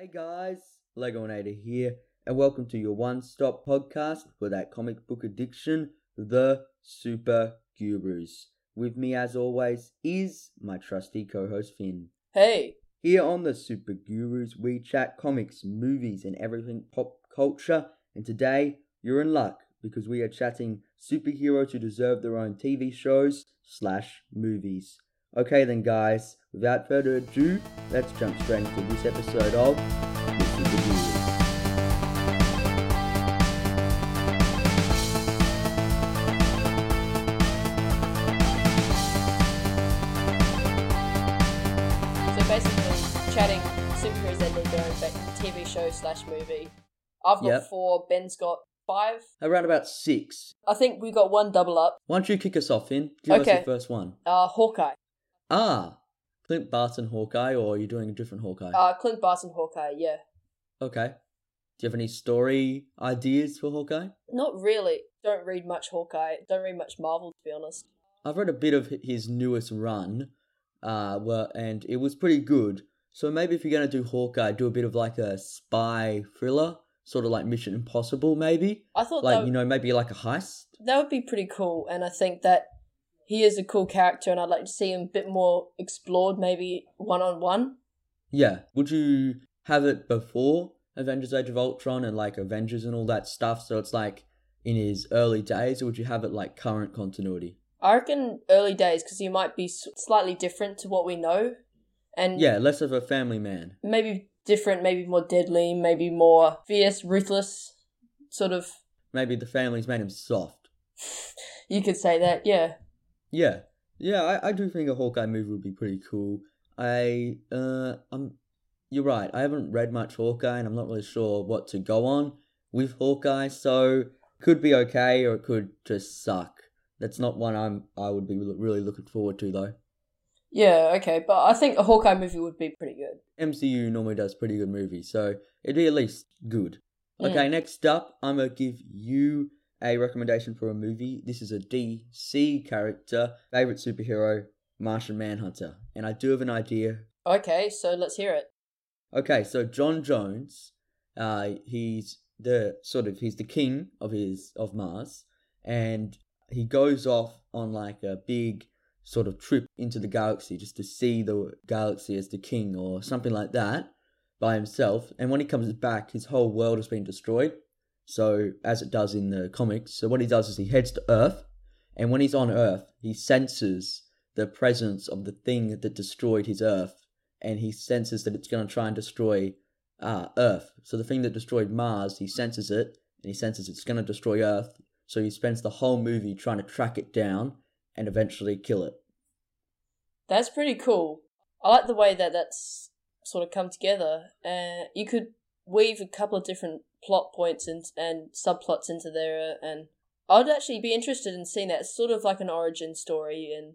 Hey guys, Legoinator here, and welcome to your one-stop podcast for that comic book addiction, The Super Gurus. With me, as always, is my trusty co-host Finn. Hey, Here on The Super Gurus, we chat comics, movies, and everything pop culture. And today, you're in luck because we are chatting superheroes who deserve their own TV shows slash movies. Okay then, guys. Without further ado, let's jump straight into this episode of The Super Gurus. so basically chatting superheroes that need their own ba- TV show slash movie. I've got Yep. four, Ben's got five. Around about six. I think we got one double up. Why don't you kick us off, Finn? Give us Okay. your first one. Uh, Hawkeye. Ah, Clint Barton Hawkeye, or are you doing a different Hawkeye? Uh, Clint Barton Hawkeye, yeah. okay. Do you have any story ideas for Hawkeye? Not really. Don't read much Hawkeye. Don't read much Marvel, to be honest. I've read a bit of his newest run, uh, well, and it was pretty good. So maybe if you're gonna do Hawkeye, do a bit of like a spy thriller, sort of like Mission Impossible, maybe. I thought Like that, you know, maybe like a heist. that would be pretty cool, and I think that he is a cool character, and I'd like to see him a bit more explored, maybe one on one. Yeah. Would you have it before Avengers: Age of Ultron and like Avengers and all that stuff? So it's like in his early days, or would you have it like current continuity? I reckon early days, because he might be slightly different to what we know, and Yeah, less of a family man. maybe different, maybe more deadly, maybe more fierce, ruthless, sort of. Maybe the family's made him soft. You could say that, yeah. Yeah, yeah, I, I do think a Hawkeye movie would be pretty cool. I, uh, I'm, you're right. I haven't read much Hawkeye, and I'm not really sure what to go on with Hawkeye. So could be okay, or it could just suck. That's not one I'm. I would be really looking forward to though. Yeah, okay, but I think a Hawkeye movie would be pretty good. MCU normally does pretty good movies, so it'd be at least good. Mm. Okay, next up, I'm gonna give you a recommendation for a movie. This is a DC character, favorite superhero, Martian Manhunter, and I do have an idea. Okay, so let's hear it. Okay, so J'onn J'onzz, uh, he's the sort of he's the king of his of Mars, and he goes off on like a big sort of trip into the galaxy just to see the galaxy as the king or something like that by himself. And when he comes back, his whole world has been destroyed. So as it does in the comics, so what he does is he heads to Earth, and when he's on Earth, he senses the presence of the thing that destroyed his Earth, and he senses that it's going to try and destroy uh, Earth. So the thing that destroyed Mars, he senses it, and he senses it's going to destroy Earth. So he spends the whole movie trying to track it down and eventually kill it. That's pretty cool. I like the way that that's sort of come together. Uh, you could weave a couple of different plot points and, and subplots into there, uh, and I'd actually be interested in seeing that. It's sort of like an origin story and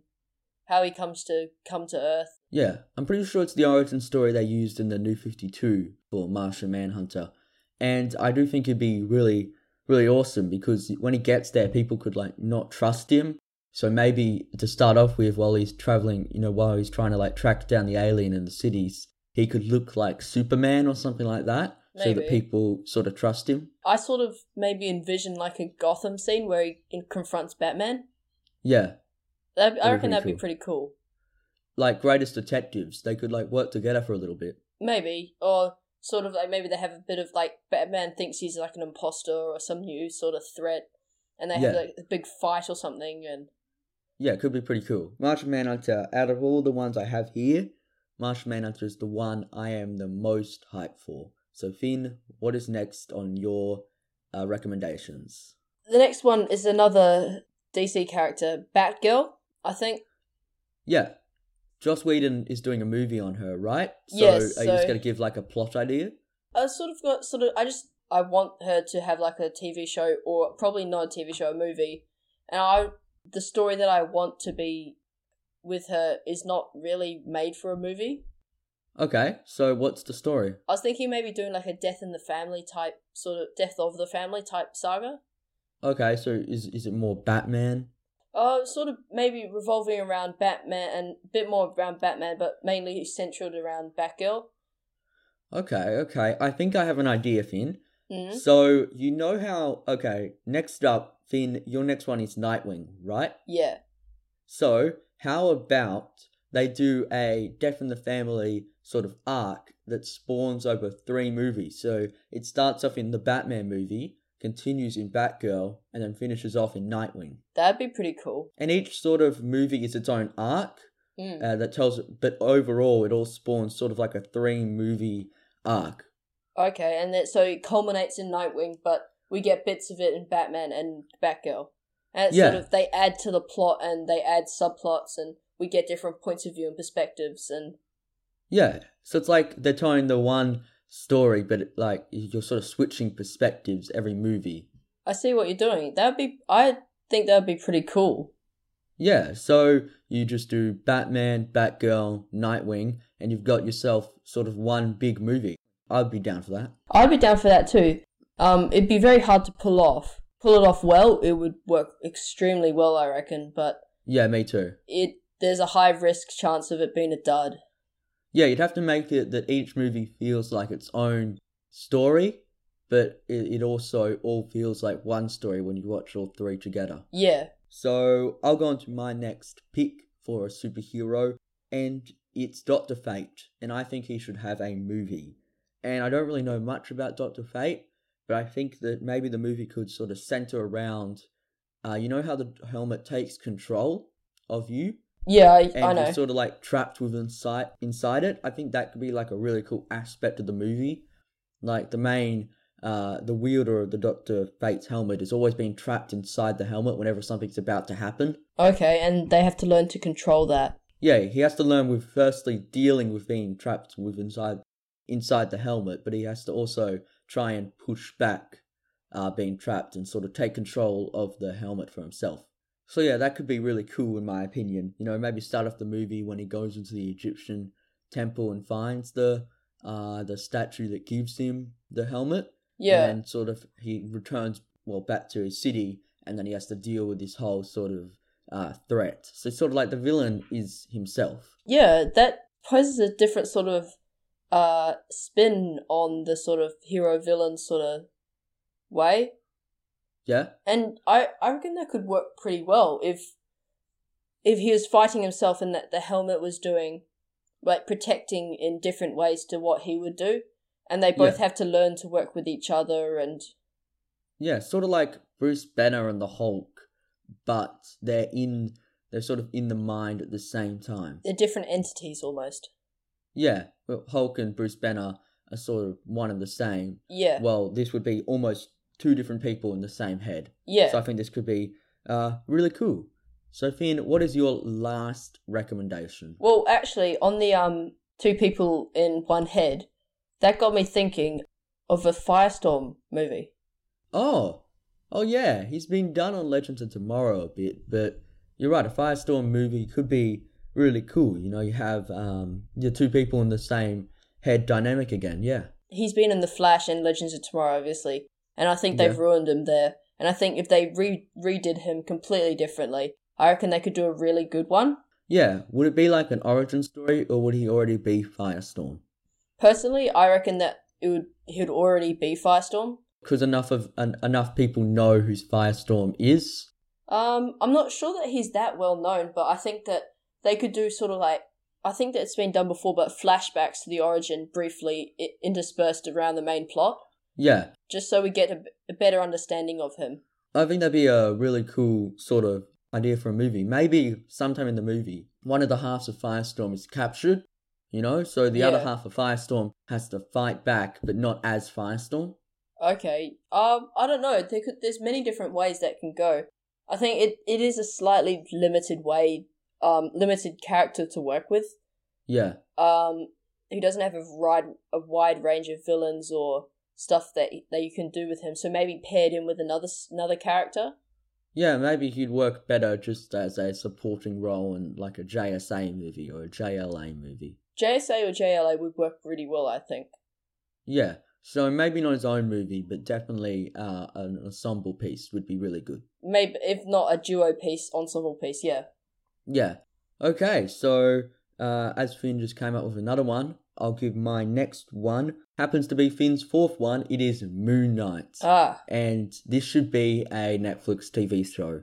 how he comes to come to Earth. Yeah, I'm pretty sure it's the origin story they used in the New 52 for Martian Manhunter. And I do think it'd be really, really awesome because when he gets there, people could like not trust him. So maybe to start off with, while he's traveling, you know, while he's trying to like track down the alien in the cities, he could look like Superman or something like that. So that people sort of trust him. I sort of maybe envision like a Gotham scene where he confronts Batman. Yeah, That, That'd I reckon that'd be pretty cool. like greatest detectives, they could like work together for a little bit. Maybe. Or sort of like maybe they have a bit of like Batman thinks he's like an imposter or some new sort of threat and they have like a big fight or something and Yeah, it could be pretty cool. Martian Manhunter, out of all the ones I have here, Martian Manhunter is the one I am the most hyped for. So, Finn, what is next on your uh, recommendations? the next one is another DC character, Batgirl, I think. Yeah, Joss Whedon is doing a movie on her, right? So, Yes, are you just going to give like a plot idea? I sort of got sort of I just I want her to have like a TV show or probably not a TV show, a movie. And I the story that I want to be with her is not really made for a movie. Okay, so what's the story? I was thinking maybe doing like a death in the family type sort of death of the family type saga. Okay, so is is it more Batman? Uh, sort of maybe revolving around Batman and a bit more around Batman, but mainly centered around Batgirl. Okay, okay. I think I have an idea, Finn. Mm? So you know how? Okay, next up, Finn. Your next one is Nightwing, right? Yeah. So how about they do a Death in the Family sort of arc that spawns over three movies? So it starts off in the Batman movie, continues in Batgirl, and then finishes off in Nightwing. That'd be pretty cool. And each sort of movie is its own arc Mm. uh, that tells, but overall, it all spawns sort of like a three movie arc. Okay, and then so it culminates in Nightwing, but we get bits of it in Batman and Batgirl. And it's sort of they add to the plot and they add subplots and we get different points of view and perspectives and Yeah, so it's like they're telling the one story, but it, like you're sort of switching perspectives every movie. I see what you're doing. That'd be I think that'd be pretty cool. Yeah, so you just do Batman, Batgirl, Nightwing, and you've got yourself sort of one big movie. I'd be down for that. I'd be down for that too. Um, it'd be very hard to pull off. Pull it off well, it would work extremely well, I reckon. But Yeah, me too. it there's a high risk chance of it being a dud. Yeah, you'd have to make it that each movie feels like its own story, but it, it also all feels like one story when you watch all three together. Yeah, So I'll go on to my next pick for a superhero, and it's Doctor Fate, and I think he should have a movie. And I don't really know much about Doctor Fate, but I think that maybe the movie could sort of center around, uh, you know how the helmet takes control of you, yeah, I, and I know. sort of like trapped within sight inside it. I think that could be like a really cool aspect of the movie, like the main. Uh, the wielder of the Doctor Fate's helmet is always being trapped inside the helmet whenever something's about to happen. Okay, and they have to learn to control that. Yeah, he has to learn with firstly dealing with being trapped with inside inside the helmet, but he has to also try and push back uh, being trapped and sort of take control of the helmet for himself. So yeah, that could be really cool in my opinion. You know, maybe start off the movie when he goes into the Egyptian temple and finds the uh the statue that gives him the helmet. Yeah, And sort of he returns well back to his city and then he has to deal with this whole sort of uh threat. So it's sort of like the villain is himself. yeah, that poses a different sort of uh spin on the sort of hero villain sort of way. Yeah? And I, I reckon that could work pretty well if if he was fighting himself and that the helmet was doing like protecting in different ways to what he would do. And they both Yeah. have to learn to work with each other and Yeah, sort of like Bruce Banner and the Hulk, but they're in they're sort of in the mind at the same time. they're different entities almost. Yeah, Hulk and Bruce Banner are sort of one and the same. Yeah. Well, this would be almost two different people in the same head. yeah. So I think this could be uh really cool. So Finn, what is your last recommendation? Well, actually, on the um two people in one head, that got me thinking of a Firestorm movie. Oh, oh yeah, he's been done on Legends of Tomorrow a bit, but you're right. A Firestorm movie could be really cool. You know, you have um your two people in the same head dynamic again. Yeah, He's been in the Flash and Legends of Tomorrow, obviously, and I think they've Yeah. ruined him there. And I think if they re- redid him completely differently, I reckon they could do a really good one. yeah. Would it be like an origin story, or would he already be Firestorm? Personally, I reckon that it would he would already be Firestorm. Because enough of en- enough people know who Firestorm is. Um, I'm not sure that he's that well known, but I think that they could do sort of like I think that it's been done before, but flashbacks to the origin briefly interspersed around the main plot, Yeah, just so we get a, a better understanding of him. I think that'd be a really cool sort of idea for a movie. Maybe sometime in the movie, one of the halves of Firestorm is captured, you know, so the other half of Firestorm has to fight back, but not as Firestorm. Okay. Um, I don't know. There could there's many different ways that can go. I think it, it is a slightly limited way, um, limited character to work with. Yeah, Um, he doesn't have a wide a wide range of villains or stuff that that you can do with him. So maybe paired him with another another character. yeah, maybe he'd work better just as a supporting role in like a JSA movie or a JLA movie. JSA or JLA would work really well, I think. Yeah, so maybe not his own movie, but definitely uh, an ensemble piece would be really good. Maybe if not a duo piece, ensemble piece. Yeah. Yeah. Okay, so uh, as Finn just came up with another one, I'll give my next one. Happens to be Finn's fourth one. It is Moon Knight. Ah, and this should be a Netflix TV show.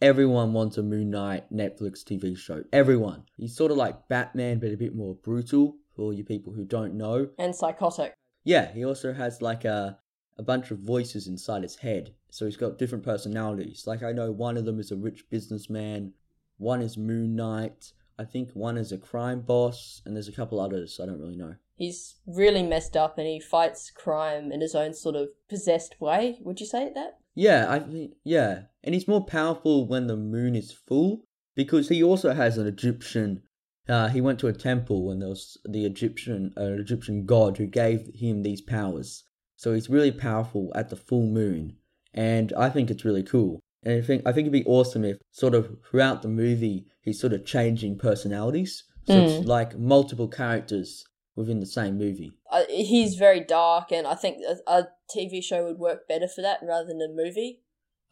Everyone wants a Moon Knight Netflix TV show. Everyone. He's sort of like Batman, but a bit more brutal for you people who don't know. and psychotic. Yeah, he also has like a a bunch of voices inside his head. So he's got different personalities. Like I know one of them is a rich businessman, one is Moon Knight, I think one is a crime boss, and there's a couple others I don't really know. He's really messed up and he fights crime in his own sort of possessed way. Would you say that? Yeah, I think yeah, and he's more powerful when the moon is full because he also has an Egyptian. Uh, he went to a temple when there was the Egyptian, an Egyptian god who gave him these powers. So he's really powerful at the full moon, and I think it's really cool. And I think I think it'd be awesome if sort of throughout the movie he's sort of changing personalities, so it's like multiple characters within the same movie. Uh, he's very dark and I think a, a TV show would work better for that rather than a movie.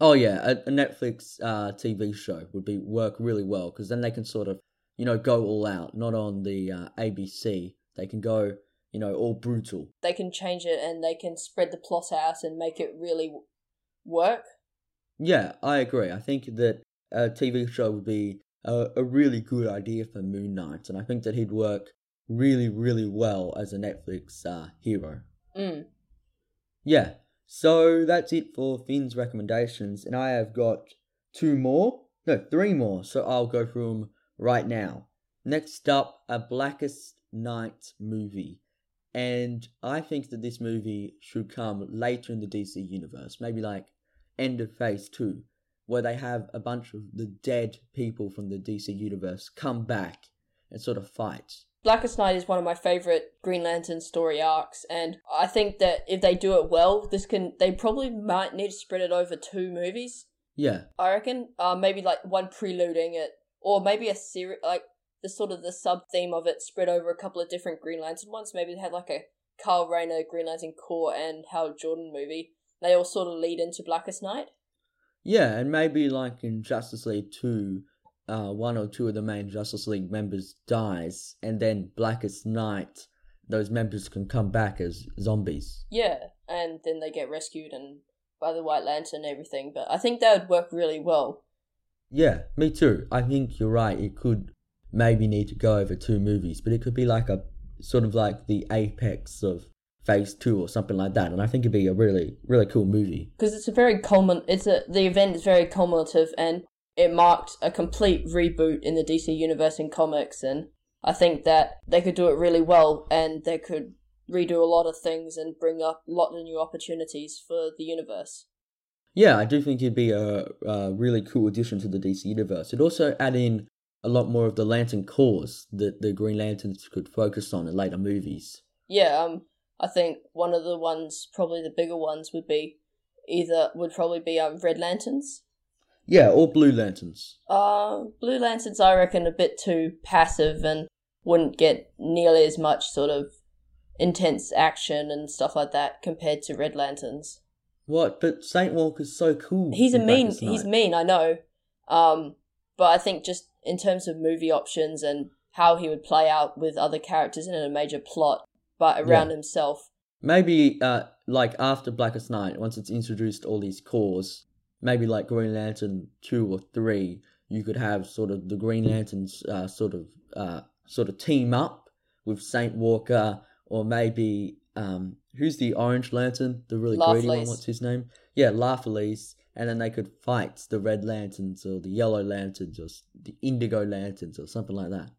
Oh yeah, a, a Netflix uh, TV show would be work really well because then they can sort of you know go all out, not on the uh, ABC. They can go you know all brutal. They can change it and they can spread the plot out and make it really work. Yeah, I agree. I think that a TV show would be a, a really good idea for Moon Knight, and I think that he'd work really really well as a Netflix uh, hero. Mm. Yeah, so that's it for Finn's recommendations, and I have got two more, no, three more, so I'll go through them right now. Next up, a Blackest Night movie, and I think that this movie should come later in the DC universe, maybe like end of Phase 2, where they have a bunch of the dead people from the DC universe come back and sort of fight. Blackest Night is one of my favorite Green Lantern story arcs, and I think that if they do it well, this can they probably might need to spread it over two movies. Yeah, I reckon, uh, maybe like one preluding it, or maybe a series like the sort of the sub theme of it spread over a couple of different Green Lantern ones. Maybe they had like a Kyle Rayner Green Lantern Corps and Hal Jordan movie. They all sort of lead into Blackest Night. Yeah, and maybe like in Justice League 2, uh, one or two of the main Justice League members dies, and then Blackest Night, those members can come back as zombies. Yeah, and then they get rescued and by the White Lantern and everything. But I think that would work really well. Yeah, me too. I think you're right. It could maybe need to go over two movies, but it could be like a sort of like the apex of Phase 2 or something like that, and I think it'd be a really, really cool movie. because it's a very culmin. It's a the event is very culminative and it marked a complete reboot in the DC universe in comics, and I think that they could do it really well, and they could redo a lot of things and bring up a lot of new opportunities for the universe. Yeah, I do think it'd be a, a really cool addition to the DC universe. It'd also add in a lot more of the Lantern Corps that the Green Lanterns could focus on in later movies. Yeah, um, I think one of the ones, probably the bigger ones, would be either would probably be um Red Lanterns. Yeah, or Blue Lanterns. Uh, Blue Lanterns, I reckon, a bit too passive and wouldn't get nearly as much sort of intense action and stuff like that compared to Red Lanterns. What? But Saint Walker's so cool. He's a mean. He's mean. I know. Um, but I think just in terms of movie options and how he would play out with other characters in a major plot, but around Yeah. himself. Maybe, uh, like after Blackest Night, once it's introduced all these Corps, maybe like Green Lantern two or three, you could have sort of the Green Lanterns, uh, sort of, uh, sort of team up with Saint Walker, or maybe, um, who's the Orange Lantern, the really greedy one? What's his name? Yeah, Larfleeze. And then they could fight the Red Lanterns or the Yellow Lanterns or the Indigo Lanterns or something like that.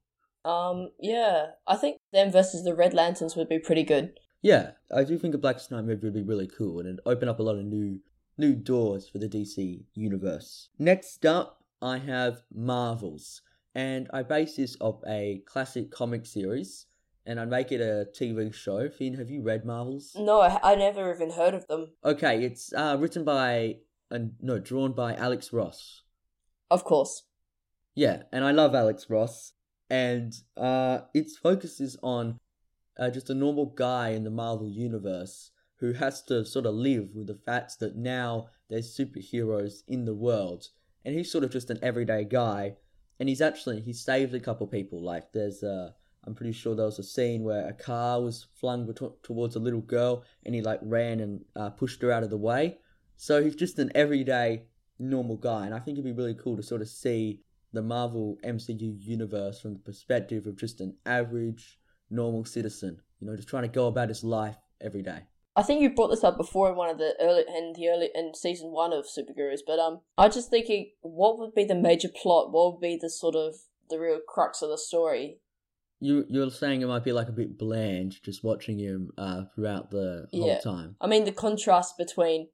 Um, yeah, I think them versus the Red Lanterns would be pretty good. Yeah, I do think a Blackest Night movie would be really cool and it'd open up a lot of new new doors for the DC universe. Next up, I have Marvels, and I base this off a classic comic series, and I make it a TV show. Finn, have you read Marvels? No, I, I never even heard of them. Okay, it's uh, written by and no, drawn by Alex Ross. Of course. Yeah, and I love Alex Ross, and uh, its focuses on uh, just a normal guy in the Marvel universe who has to sort of live with the fact that now there's superheroes in the world, and he's sort of just an everyday guy, and he's actually he saved a couple people. Like there's a I'm pretty sure there was a scene where a car was flung towards a little girl and he like ran and uh, pushed her out of the way. So he's just an everyday normal guy, and I think it'd be really cool to sort of see the Marvel MCU universe from the perspective of just an average normal citizen, you know, just trying to go about his life every day. I think you brought this up before in one of the early in the early in season one of Supergurus, but um, I was just thinking, what would be the major plot? What would be the sort of the real crux of the story? You you're saying it might be like a bit bland just watching him uh, throughout the whole Yeah. time. I mean, the contrast between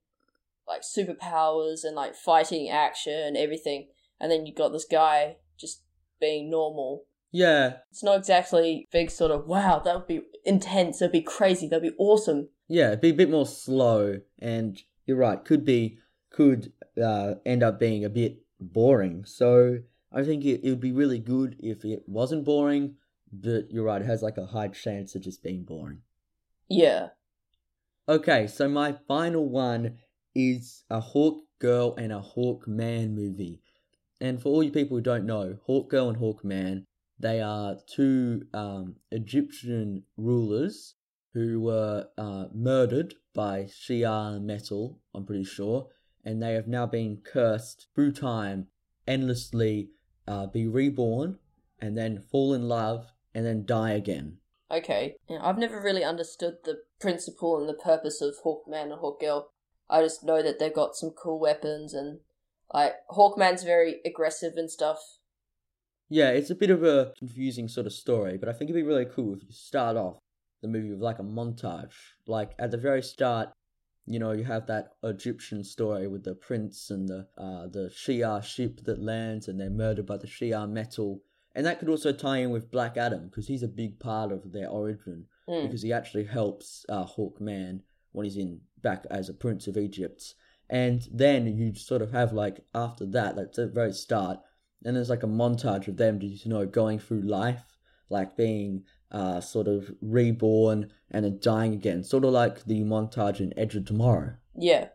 like superpowers and like fighting action and everything, and then you got this guy just being normal. Yeah, It's not exactly big sort of wow, that would be intense, that'd be crazy, that'd be awesome. yeah, it'd be a bit more slow, and you're right, could be could uh, end up being a bit boring. So I think it, it would be really good if it wasn't boring, but you're right, it has like a high chance of just being boring. Yeah. Okay, so my final one is a Hawk Girl and a Hawk Man movie. And for all you people who don't know, Hawk Girl and Hawk Man, they are two um, Egyptian rulers who were uh, murdered by Shi'ar metal, I'm pretty sure, and they have now been cursed through time, endlessly uh, be reborn, and then fall in love, and then die again. Okay. I've never really understood the principle and the purpose of Hawkman and Hawkgirl. I just know that they've got some cool weapons and like Hawkman's very aggressive and stuff. Yeah, it's a bit of a confusing sort of story, but I think it'd be really cool if you start off the movie with like a montage. Like at the very start, you know, you have that Egyptian story with the prince and the uh, the Shi'ar ship that lands and they're murdered by the Shi'ar metal. And that could also tie in with Black Adam because he's a big part of their origin Mm. because he actually helps uh, Hawkman when he's in back as a prince of Egypt. And then you sort of have like after that, like the very start, and there's like a montage of them just you know going through life, like being uh sort of reborn and then dying again, sort of like the montage in Edge of Tomorrow. Yeah.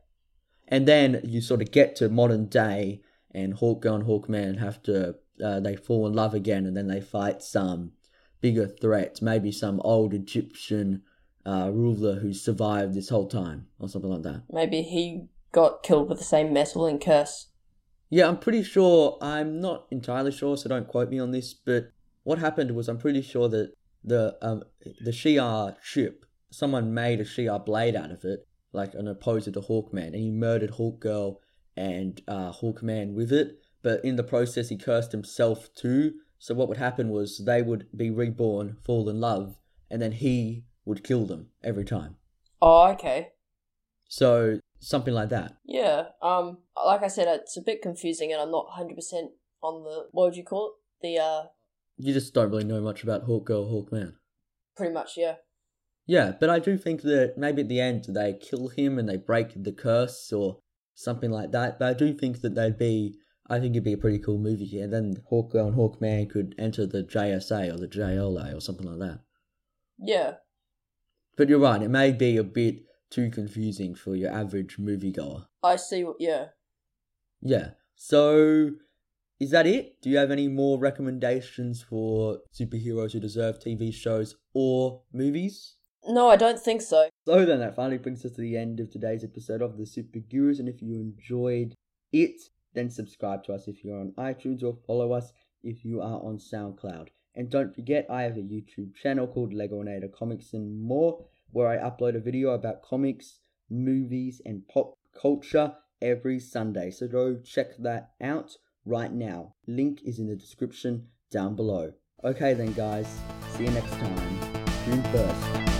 And then you sort of get to modern day, and Hawkgirl and Hawkman have to uh, they fall in love again, and then they fight some bigger threat, maybe some old Egyptian uh, ruler who survived this whole time, or something like that. Maybe he got killed with the same metal and curse. Yeah, I'm pretty sure. I'm not entirely sure, so don't quote me on this. But what happened was, I'm pretty sure that the um the Shi'ar ship, someone made a Shi'ar blade out of it, like an opposer to Hawkman, and he murdered Hawkgirl and uh, Hawkman with it. But in the process, he cursed himself too. So what would happen was they would be reborn, fall in love, and then he would kill them every time. Oh, okay. So something like that. Yeah. Um. Like I said, it's a bit confusing, and I'm not 100 percent on the what would you call it? The uh. You just don't really know much about Hawk Girl, Hawk Man. Pretty much, yeah. Yeah, but I do think that maybe at the end they kill him and they break the curse or something like that. But I do think that they'd be, I think it'd be a pretty cool movie here. Then Hawkgirl and Hawkman could enter the JSA or the JLA or something like that. Yeah. But you're right, it may be a bit too confusing for your average moviegoer. I see. What, yeah. Yeah, so is that it? Do you have any more recommendations for superheroes who deserve TV shows or movies? No, I don't think so. So then that finally brings us to the end of today's episode of the Super Gurus. And if you enjoyed it, then subscribe to us if you're on iTunes or follow us if you are on SoundCloud. And don't forget, I have a YouTube channel called Legonator Comics and More, where I upload a video about comics, movies, and pop culture every Sunday. So go check that out right now. Link is in the description down below. Okay then guys, see you next time. June 1st, another episode of